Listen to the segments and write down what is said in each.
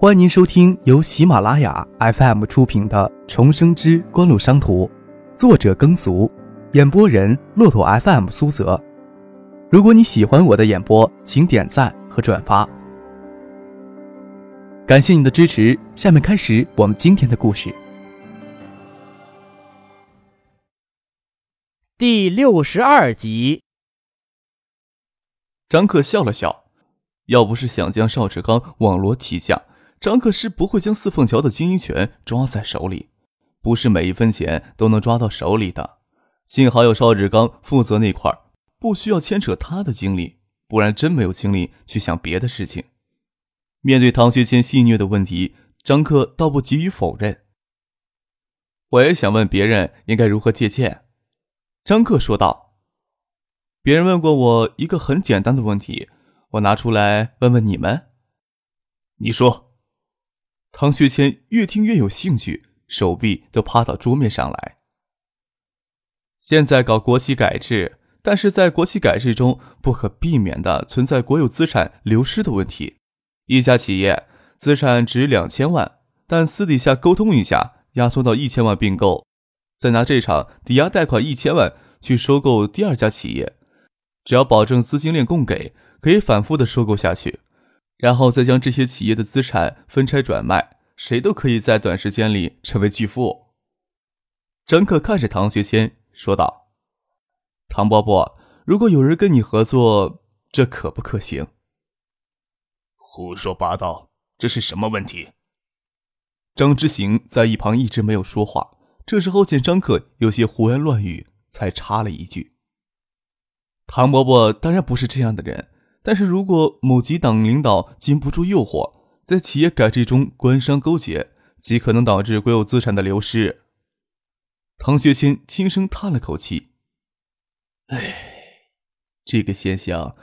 欢迎您收听由喜马拉雅 FM 出品的《重生之官路商途》，作者耕俗，演播人骆驼 FM 苏泽。如果你喜欢我的演播，请点赞和转发，感谢你的支持。下面开始我们今天的故事。第六十二集，张克笑了笑，要不是想将邵志刚网罗旗下。张克是不会将四凤桥的经营权抓在手里，不是每一分钱都能抓到手里的。幸好有邵志刚负责那块不需要牵扯他的精力，不然真没有精力去想别的事情。面对唐学谦戏谑的问题，张克倒不急于否认。我也想问别人应该如何借鉴。张克说道：“别人问过我一个很简单的问题，我拿出来问问你们。你说。”唐学谦越听越有兴趣，手臂都趴到桌面上来。现在搞国企改制，但是在国企改制中不可避免的存在国有资产流失的问题。一家企业资产值两千万，但私底下沟通一下，压缩到一千万并购，再拿这场抵押贷款一千万去收购第二家企业，只要保证资金链供给，可以反复的收购下去。然后再将这些企业的资产分拆转卖，谁都可以在短时间里成为巨富。张可看着唐学谦说道：“唐伯伯，如果有人跟你合作，这可不可行？”胡说八道，这是什么问题？张之行在一旁一直没有说话，这时候见张可有些胡言乱语，才插了一句：“唐伯伯当然不是这样的人。”但是如果某级党领导经不住诱惑，在企业改制中官商勾结，极可能导致国有资产的流失。唐学谦轻声叹了口气：“哎，这个现象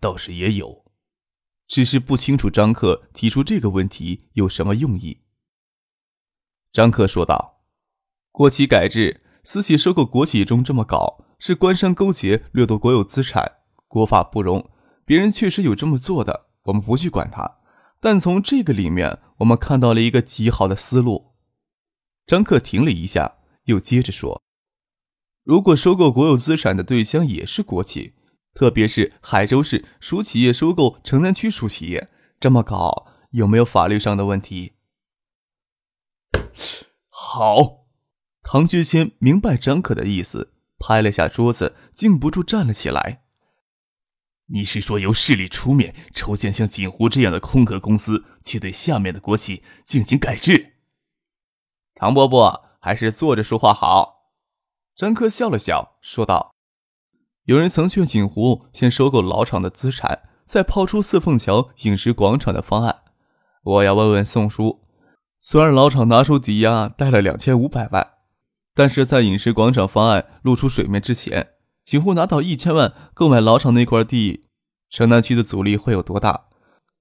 倒是也有，只是不清楚张克提出这个问题有什么用意。”张克说道：“国企改制，私企收购国企中这么搞，是官商勾结掠夺国有资产，国法不容。”别人确实有这么做的，我们不去管他。但从这个里面，我们看到了一个极好的思路。张克停了一下，又接着说：“如果收购国有资产的对象也是国企，特别是海州市属企业收购城南区属企业，这么搞有没有法律上的问题？”好，唐学谦明白张可的意思，拍了下桌子，禁不住站了起来。你是说由市里出面筹建像锦湖这样的空壳公司，去对下面的国企进行改制？唐伯伯还是坐着说话好。张克笑了笑，说道：“有人曾劝锦湖先收购老厂的资产，再抛出四凤桥饮食广场的方案。我要问问宋叔，虽然老厂拿出抵押贷了两千五百万，但是在饮食广场方案露出水面之前。”锦湖拿到一千万购买老厂那块地，城南区的阻力会有多大？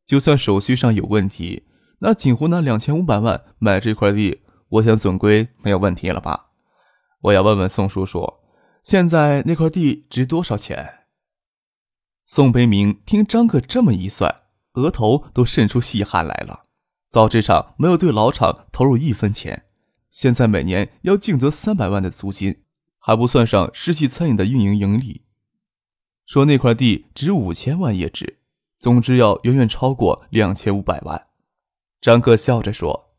就算手续上有问题，那锦湖拿两千五百万买这块地，我想总归没有问题了吧？我要问问宋叔叔，现在那块地值多少钱？宋培明听张克这么一算，额头都渗出细汗来了。造纸厂没有对老厂投入一分钱，现在每年要净得三百万的租金。还不算上世纪餐饮的运营盈利，说那块地值五千万也值，总之要远远超过两千五百万。张克笑着说：“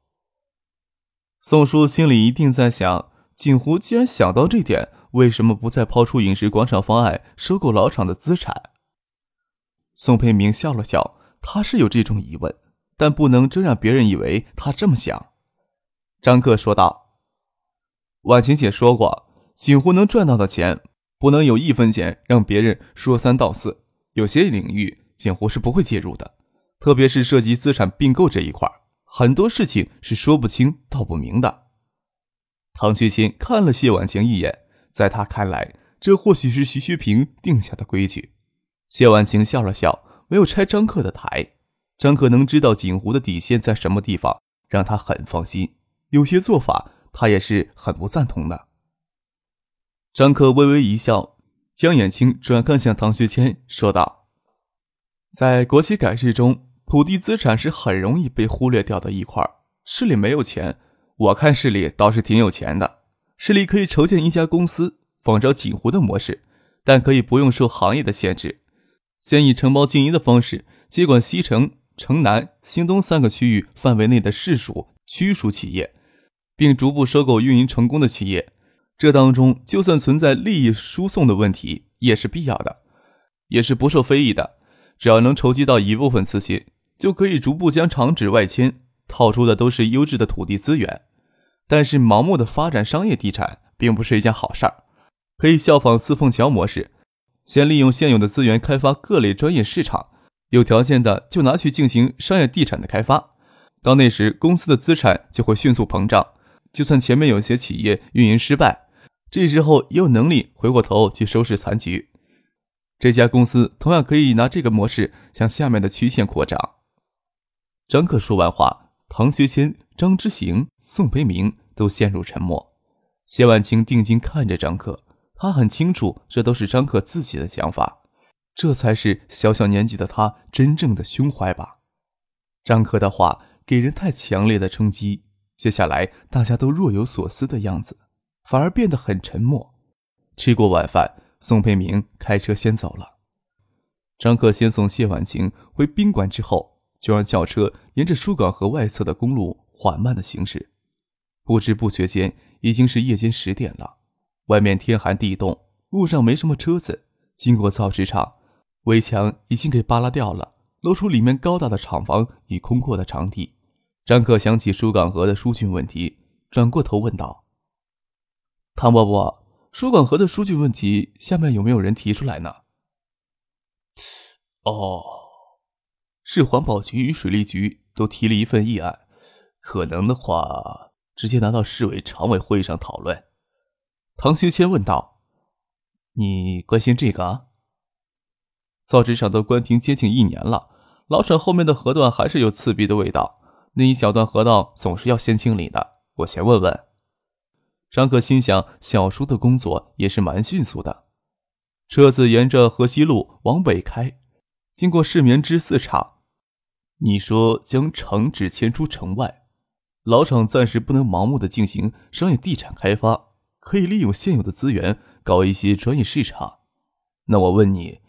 宋叔心里一定在想，锦湖既然想到这点，为什么不再抛出饮食广场方案收购老厂的资产？”宋培明笑了笑，他是有这种疑问，但不能真让别人以为他这么想。张克说道：“婉晴姐说过。”锦湖能赚到的钱，不能有一分钱让别人说三道四。有些领域，锦湖是不会介入的，特别是涉及资产并购这一块，很多事情是说不清道不明的。唐学谦看了谢婉晴一眼，在他看来，这或许是徐学平定下的规矩。谢婉晴笑了笑，没有拆张克的台。张克能知道锦湖的底线在什么地方，让他很放心。有些做法，他也是很不赞同的。张克微微一笑，将眼睛转看向唐学谦，说道：“在国企改制中，土地资产是很容易被忽略掉的一块。市里没有钱，我看市里倒是挺有钱的。市里可以筹建一家公司，仿照锦湖的模式，但可以不用受行业的限制，先以承包经营的方式接管西城、城南、新东三个区域范围内的市属、区属企业，并逐步收购运营成功的企业。这当中就算存在利益输送的问题，也是必要的，也是不受非议的。只要能筹集到一部分资金，就可以逐步将厂址外迁，套出的都是优质的土地资源。但是盲目的发展商业地产并不是一件好事儿，可以效仿四凤桥模式，先利用现有的资源开发各类专业市场，有条件的就拿去进行商业地产的开发。到那时，公司的资产就会迅速膨胀。就算前面有些企业运营失败，这时候也有能力回过头去收拾残局。这家公司同样可以拿这个模式向下面的曲线扩张。张克说完话，唐学谦、张之行、宋培明都陷入沉默。谢婉清定睛看着张克，他很清楚，这都是张克自己的想法，这才是小小年纪的他真正的胸怀吧。张克的话给人太强烈的冲击，接下来大家都若有所思的样子，反而变得很沉默。吃过晚饭。宋培明开车先走了，张克先送谢婉晴回宾馆之后，就让轿车沿着疏港河外侧的公路缓慢的行驶。不知不觉间，已经是夜间十点了。外面天寒地冻，路上没什么车子。经过造纸厂，围墙已经给扒拉掉了，露出里面高大的厂房与空阔的场地。张克想起疏港河的疏浚问题，转过头问道：“唐伯伯。”疏港河的数据问题，下面有没有人提出来呢？哦，市环保局与水利局都提了一份议案，可能的话，直接拿到市委常委会上讨论。唐学谦问道：“你关心这个啊？”造纸厂都关停接近一年了，老厂后面的河段还是有刺鼻的味道，那一小段河道总是要先清理的。我先问问。张克心想，小叔的工作也是蛮迅速的。车子沿着河西路往北开，经过市棉织四厂。你说将厂址迁出城外，老厂暂时不能盲目的进行商业地产开发，可以利用现有的资源搞一些专业市场。那我问你，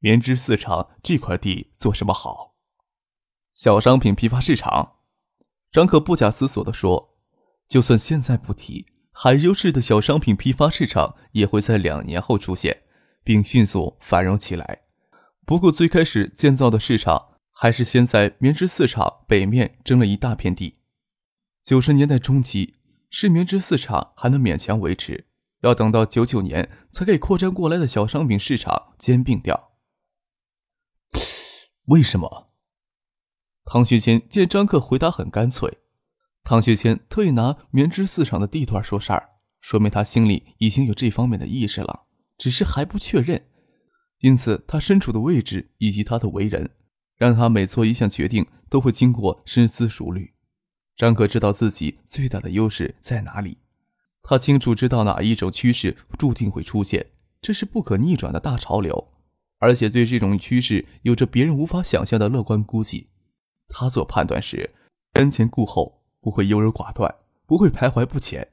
棉织四厂这块地做什么好？小商品批发市场。张克不假思索地说。就算现在不提，海州市的小商品批发市场也会在两年后出现，并迅速繁荣起来。不过最开始建造的市场还是先在棉织四厂北面征了一大片地。九十年代中期，市棉织四厂还能勉强维持，要等到九九年才给扩张过来的小商品市场兼并掉。为什么？唐学谦见张克回答很干脆。唐学谦特意拿棉织四厂的地段说事儿，说明他心里已经有这方面的意识了，只是还不确认。因此，他身处的位置以及他的为人，让他每做一项决定都会经过深思熟虑。张可知道自己最大的优势在哪里，他清楚知道哪一种趋势注定会出现，这是不可逆转的大潮流，而且对这种趋势有着别人无法想象的乐观估计。他做判断时，瞻前顾后。不会优柔寡断，不会徘徊不前。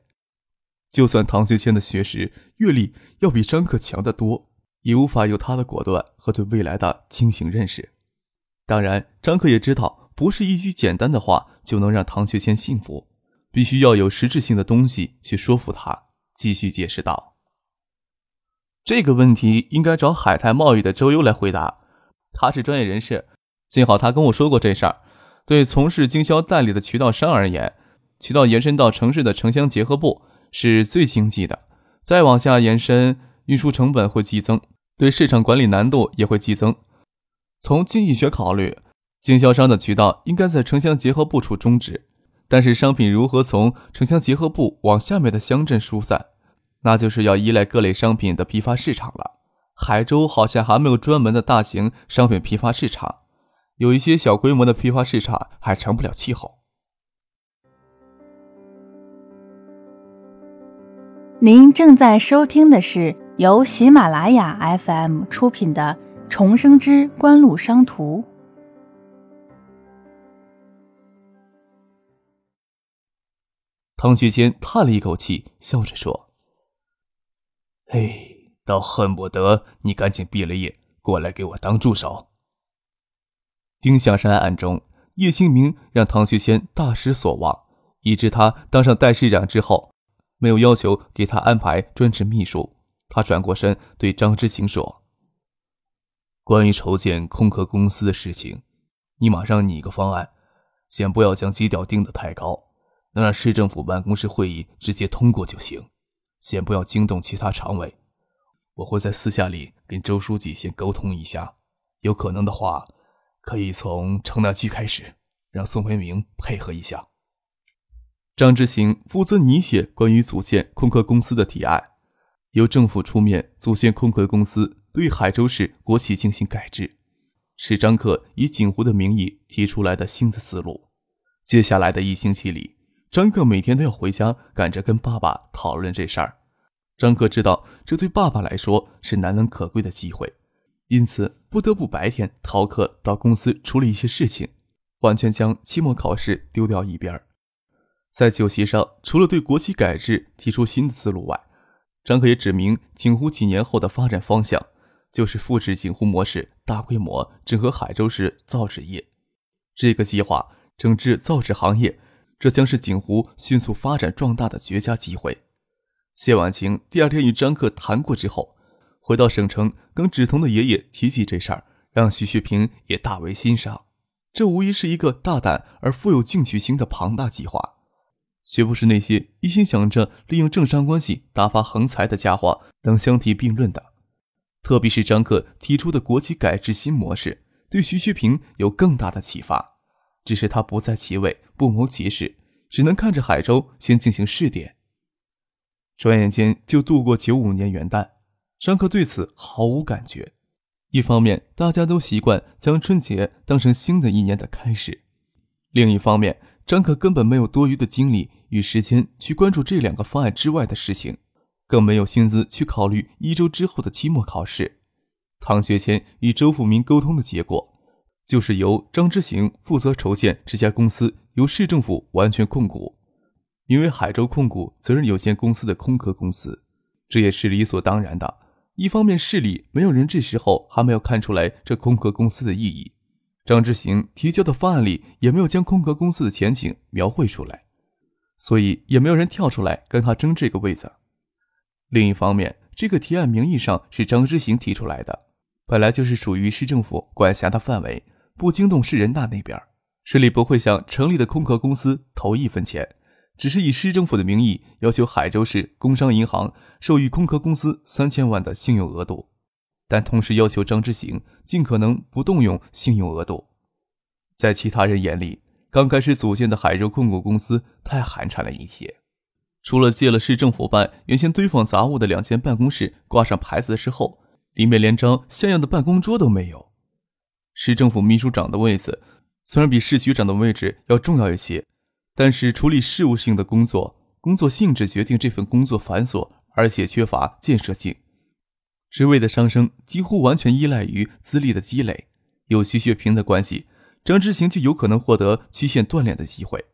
就算唐学谦的学识、阅历要比张克强得多，也无法有他的果断和对未来的清醒认识。当然，张克也知道，不是一句简单的话就能让唐学谦信服，必须要有实质性的东西去说服他。继续解释道：“这个问题应该找海泰贸易的周优来回答，他是专业人士。幸好他跟我说过这事儿。”对从事经销代理的渠道商而言，渠道延伸到城市的城乡结合部是最经济的。再往下延伸，运输成本会激增，对市场管理难度也会激增。从经济学考虑，经销商的渠道应该在城乡结合部处终止。但是商品如何从城乡结合部往下面的乡镇疏散，那就是要依赖各类商品的批发市场了。海州好像还没有专门的大型商品批发市场。有一些小规模的批发市场还成不了气候。您正在收听的是由喜马拉雅 FM 出品的《重生之官路商途》。唐学谦叹了一口气，笑着说：“哎，倒恨不得你赶紧毕了业，过来给我当助手。”丁向山案中，叶兴明让唐学谦大失所望，以致他当上代市长之后，没有要求给他安排专职秘书。他转过身对张之行说：“关于筹建空壳公司的事情，你马上拟个方案，先不要将基调定得太高。”能让市政府办公室会议直接通过就行，先不要惊动其他常委。我会在私下里跟周书记先沟通一下，有可能的话，可以从城南区开始，让宋培明配合一下。张之行负责拟写关于组建空壳公司的提案，由政府出面组建空壳公司，对海州市国企进行改制，是张克以锦湖的名义提出来的新的思路。接下来的一星期里。张克每天都要回家赶着跟爸爸讨论这事儿。张克知道这对爸爸来说是难能可贵的机会，因此不得不白天逃课到公司处理一些事情，完全将期末考试丢掉一边。在酒席上，除了对国企改制提出新的思路外，张克也指明锦湖几年后的发展方向，就是复制锦湖模式，大规模整合海州市造纸业。这个计划整治造纸行业。这将是锦湖迅速发展壮大的绝佳机会。谢婉晴第二天与张克谈过之后，回到省城，跟芷彤的爷爷提起这事儿，让徐学平也大为欣赏。这无疑是一个大胆而富有进取心的庞大计划，绝不是那些一心想着利用政商关系大发横财的家伙能相提并论的。特别是张克提出的国企改制新模式，对徐学平有更大的启发。只是他不在其位，不谋其事，只能看着海州先进行试点。转眼间就度过九五年元旦，张克对此毫无感觉。一方面，大家都习惯将春节当成新的一年的开始；另一方面，张克根本没有多余的精力与时间去关注这两个方案之外的事情，更没有心思去考虑一周之后的期末考试。唐学谦与周富民沟通的结果。就是由张之行负责筹建这家公司，由市政府完全控股，名为海州控股责任有限公司的空壳公司，这也是理所当然的。一方面，市里没有人这时候还没有看出来这空壳公司的意义，张之行提交的方案里也没有将空壳公司的前景描绘出来，所以也没有人跳出来跟他争这个位子。另一方面，这个提案名义上是张之行提出来的，本来就是属于市政府管辖的范围。不惊动市人大那边，市里不会向成立的空壳公司投一分钱，只是以市政府的名义要求海州市工商银行授予空壳公司三千万的信用额度，但同时要求张之行尽可能不动用信用额度。在其他人眼里，刚开始组建的海州控股公司太寒碜了一些，除了借了市政府办原先堆放杂物的两间办公室挂上牌子之后，里面连张像样的办公桌都没有。市政府秘书长的位子虽然比市局长的位置要重要一些，但是处理事务性的工作，工作性质决定这份工作繁琐而且缺乏建设性。职位的上升几乎完全依赖于资历的积累。有徐学平的关系，张之行就有可能获得曲线锻炼的机会。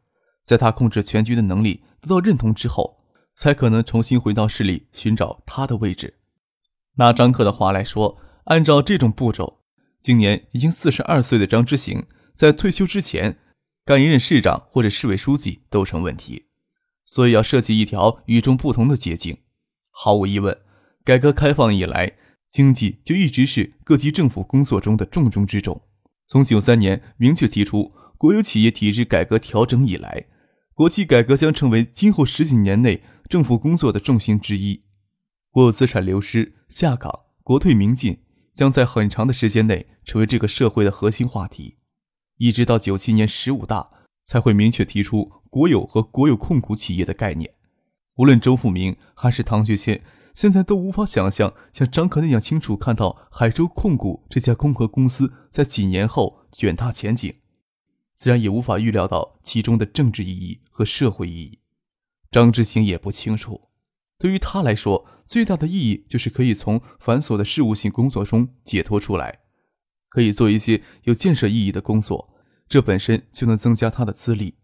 在他控制全局的能力得到认同之后，才可能重新回到市里寻找他的位置。拿张克的话来说，按照这种步骤。今年已经四十二岁的张之行，在退休之前干一任市长或者市委书记都成问题，所以要设计一条与众不同的捷径。毫无疑问，改革开放以来，经济就一直是各级政府工作中的重中之重。从九三年明确提出国有企业体制改革调整以来，国企改革将成为今后十几年内政府工作的重心之一。国有资产流失、下岗、国退民进。将在很长的时间内成为这个社会的核心话题，一直到九七年十五大才会明确提出国有和国有控股企业的概念。无论周富明还是唐学谦，现在都无法想象像张克那样清楚看到海州控股这家空壳公司在几年后卷大前景，自然也无法预料到其中的政治意义和社会意义。张之行也不清楚。对于他来说，最大的意义就是可以从繁琐的事务性工作中解脱出来，可以做一些有建设意义的工作，这本身就能增加他的资历。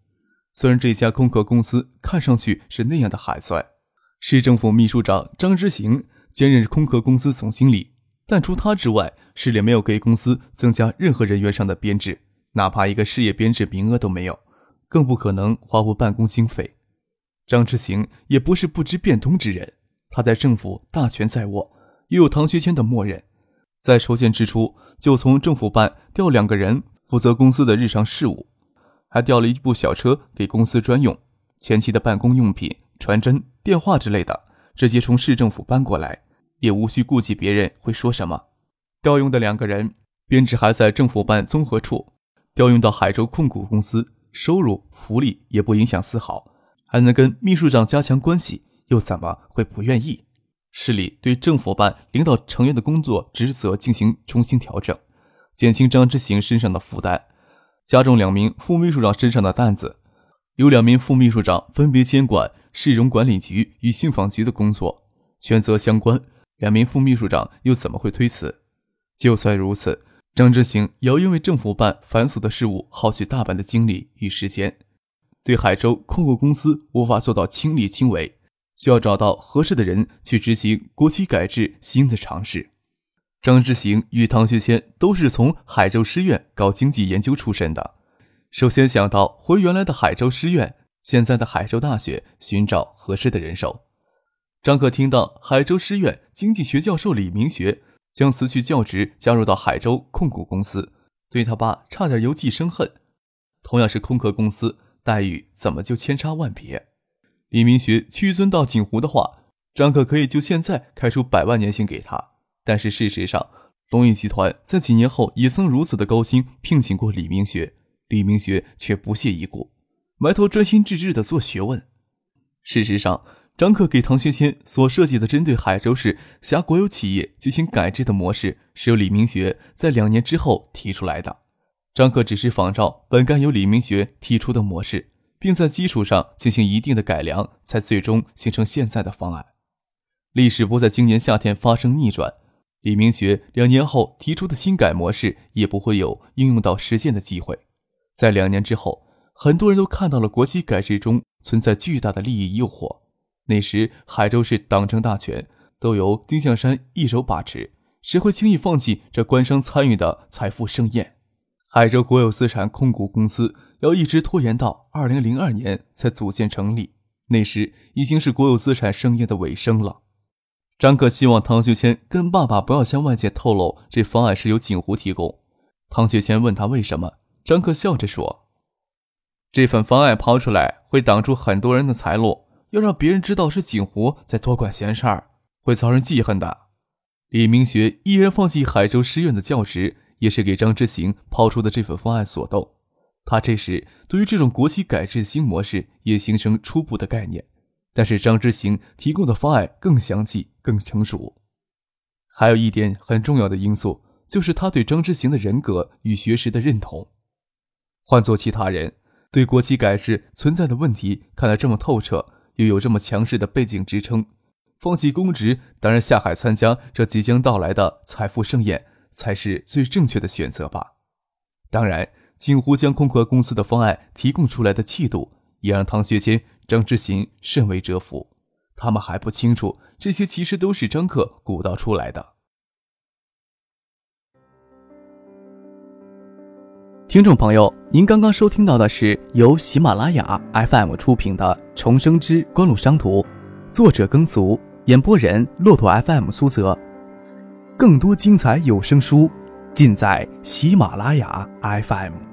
虽然这家空壳公司看上去是那样的海帅，市政府秘书长张之行兼任空壳公司总经理，但除他之外，市里没有给公司增加任何人员上的编制，哪怕一个事业编制名额都没有，更不可能花过办公经费。张之行也不是不知变通之人，他在政府大权在握，又有唐学谦的默认，在筹建之初就从政府办调两个人负责公司的日常事务。还调了一部小车给公司专用，前期的办公用品、传真、电话之类的，直接从市政府搬过来，也无需顾及别人会说什么。调用的两个人编制还在政府办综合处，调用到海州控股公司，收入福利也不影响丝毫，还能跟秘书长加强关系，又怎么会不愿意？市里对政府办领导成员的工作职责进行重新调整，减轻张之行身上的负担。加重两名副秘书长身上的担子，由两名副秘书长分别监管市容管理局与信访局的工作，权责相关。两名副秘书长又怎么会推辞？就算如此，张之行也要因为政府办繁琐的事务耗去大半的精力与时间，对海州控股公司无法做到亲力亲为，需要找到合适的人去执行国企改制新的尝试。张之行与唐学谦都是从海州师院搞经济研究出身的，首先想到回原来的海州师院，现在的海州大学寻找合适的人手。张可听到海州师院经济学教授李明学将辞去教职，加入到海州控股公司，对他爸差点由忌生恨。同样是空壳公司，待遇怎么就千差万别？李明学屈尊到锦湖的话，张可可以就现在开出百万年薪给他。但是事实上，龙宇集团在几年后也曾如此的高薪聘请过李明学，李明学却不屑一顾，埋头专心致志的做学问。事实上，张克给唐学谦所设计的针对海州市辖国有企业进行改制的模式，是由李明学在两年之后提出来的。张克只是仿照本该由李明学提出的模式，并在基础上进行一定的改良，才最终形成现在的方案。历史不在今年夏天发生逆转。李明学两年后提出的新改模式也不会有应用到实践的机会。在两年之后，很多人都看到了国企改制中存在巨大的利益诱惑。那时海州市党政大权都由丁向山一手把持，谁会轻易放弃这官商参与的财富盛宴？海州国有资产控股公司要一直拖延到二零零二年才组建成立，那时已经是国有资产盛宴的尾声了。张克希望唐学谦跟爸爸不要向外界透露这方案是由锦湖提供。唐学谦问他为什么，张克笑着说：“这份方案抛出来会挡住很多人的财路，要让别人知道是锦湖在多管闲事儿，会遭人记恨的。”李明学毅然放弃海州师院的教职，也是给张之行抛出的这份方案所动。他这时对于这种国企改制新模式也形成初步的概念。但是张之行提供的方案更详细、更成熟。还有一点很重要的因素，就是他对张之行的人格与学识的认同。换做其他人，对国企改制存在的问题看得这么透彻，又有这么强势的背景支撑，放弃公职，当然下海参加这即将到来的财富盛宴，才是最正确的选择吧。当然，锦湖将空壳公司的方案提供出来的气度，也让唐学谦。张之行甚为折服，他们还不清楚，这些其实都是张克鼓捣出来的。听众朋友，您刚刚收听到的是由喜马拉雅 FM 出品的《重生之官路商途》，作者耕俗，演播人骆驼 FM 苏泽。更多精彩有声书，尽在喜马拉雅 FM。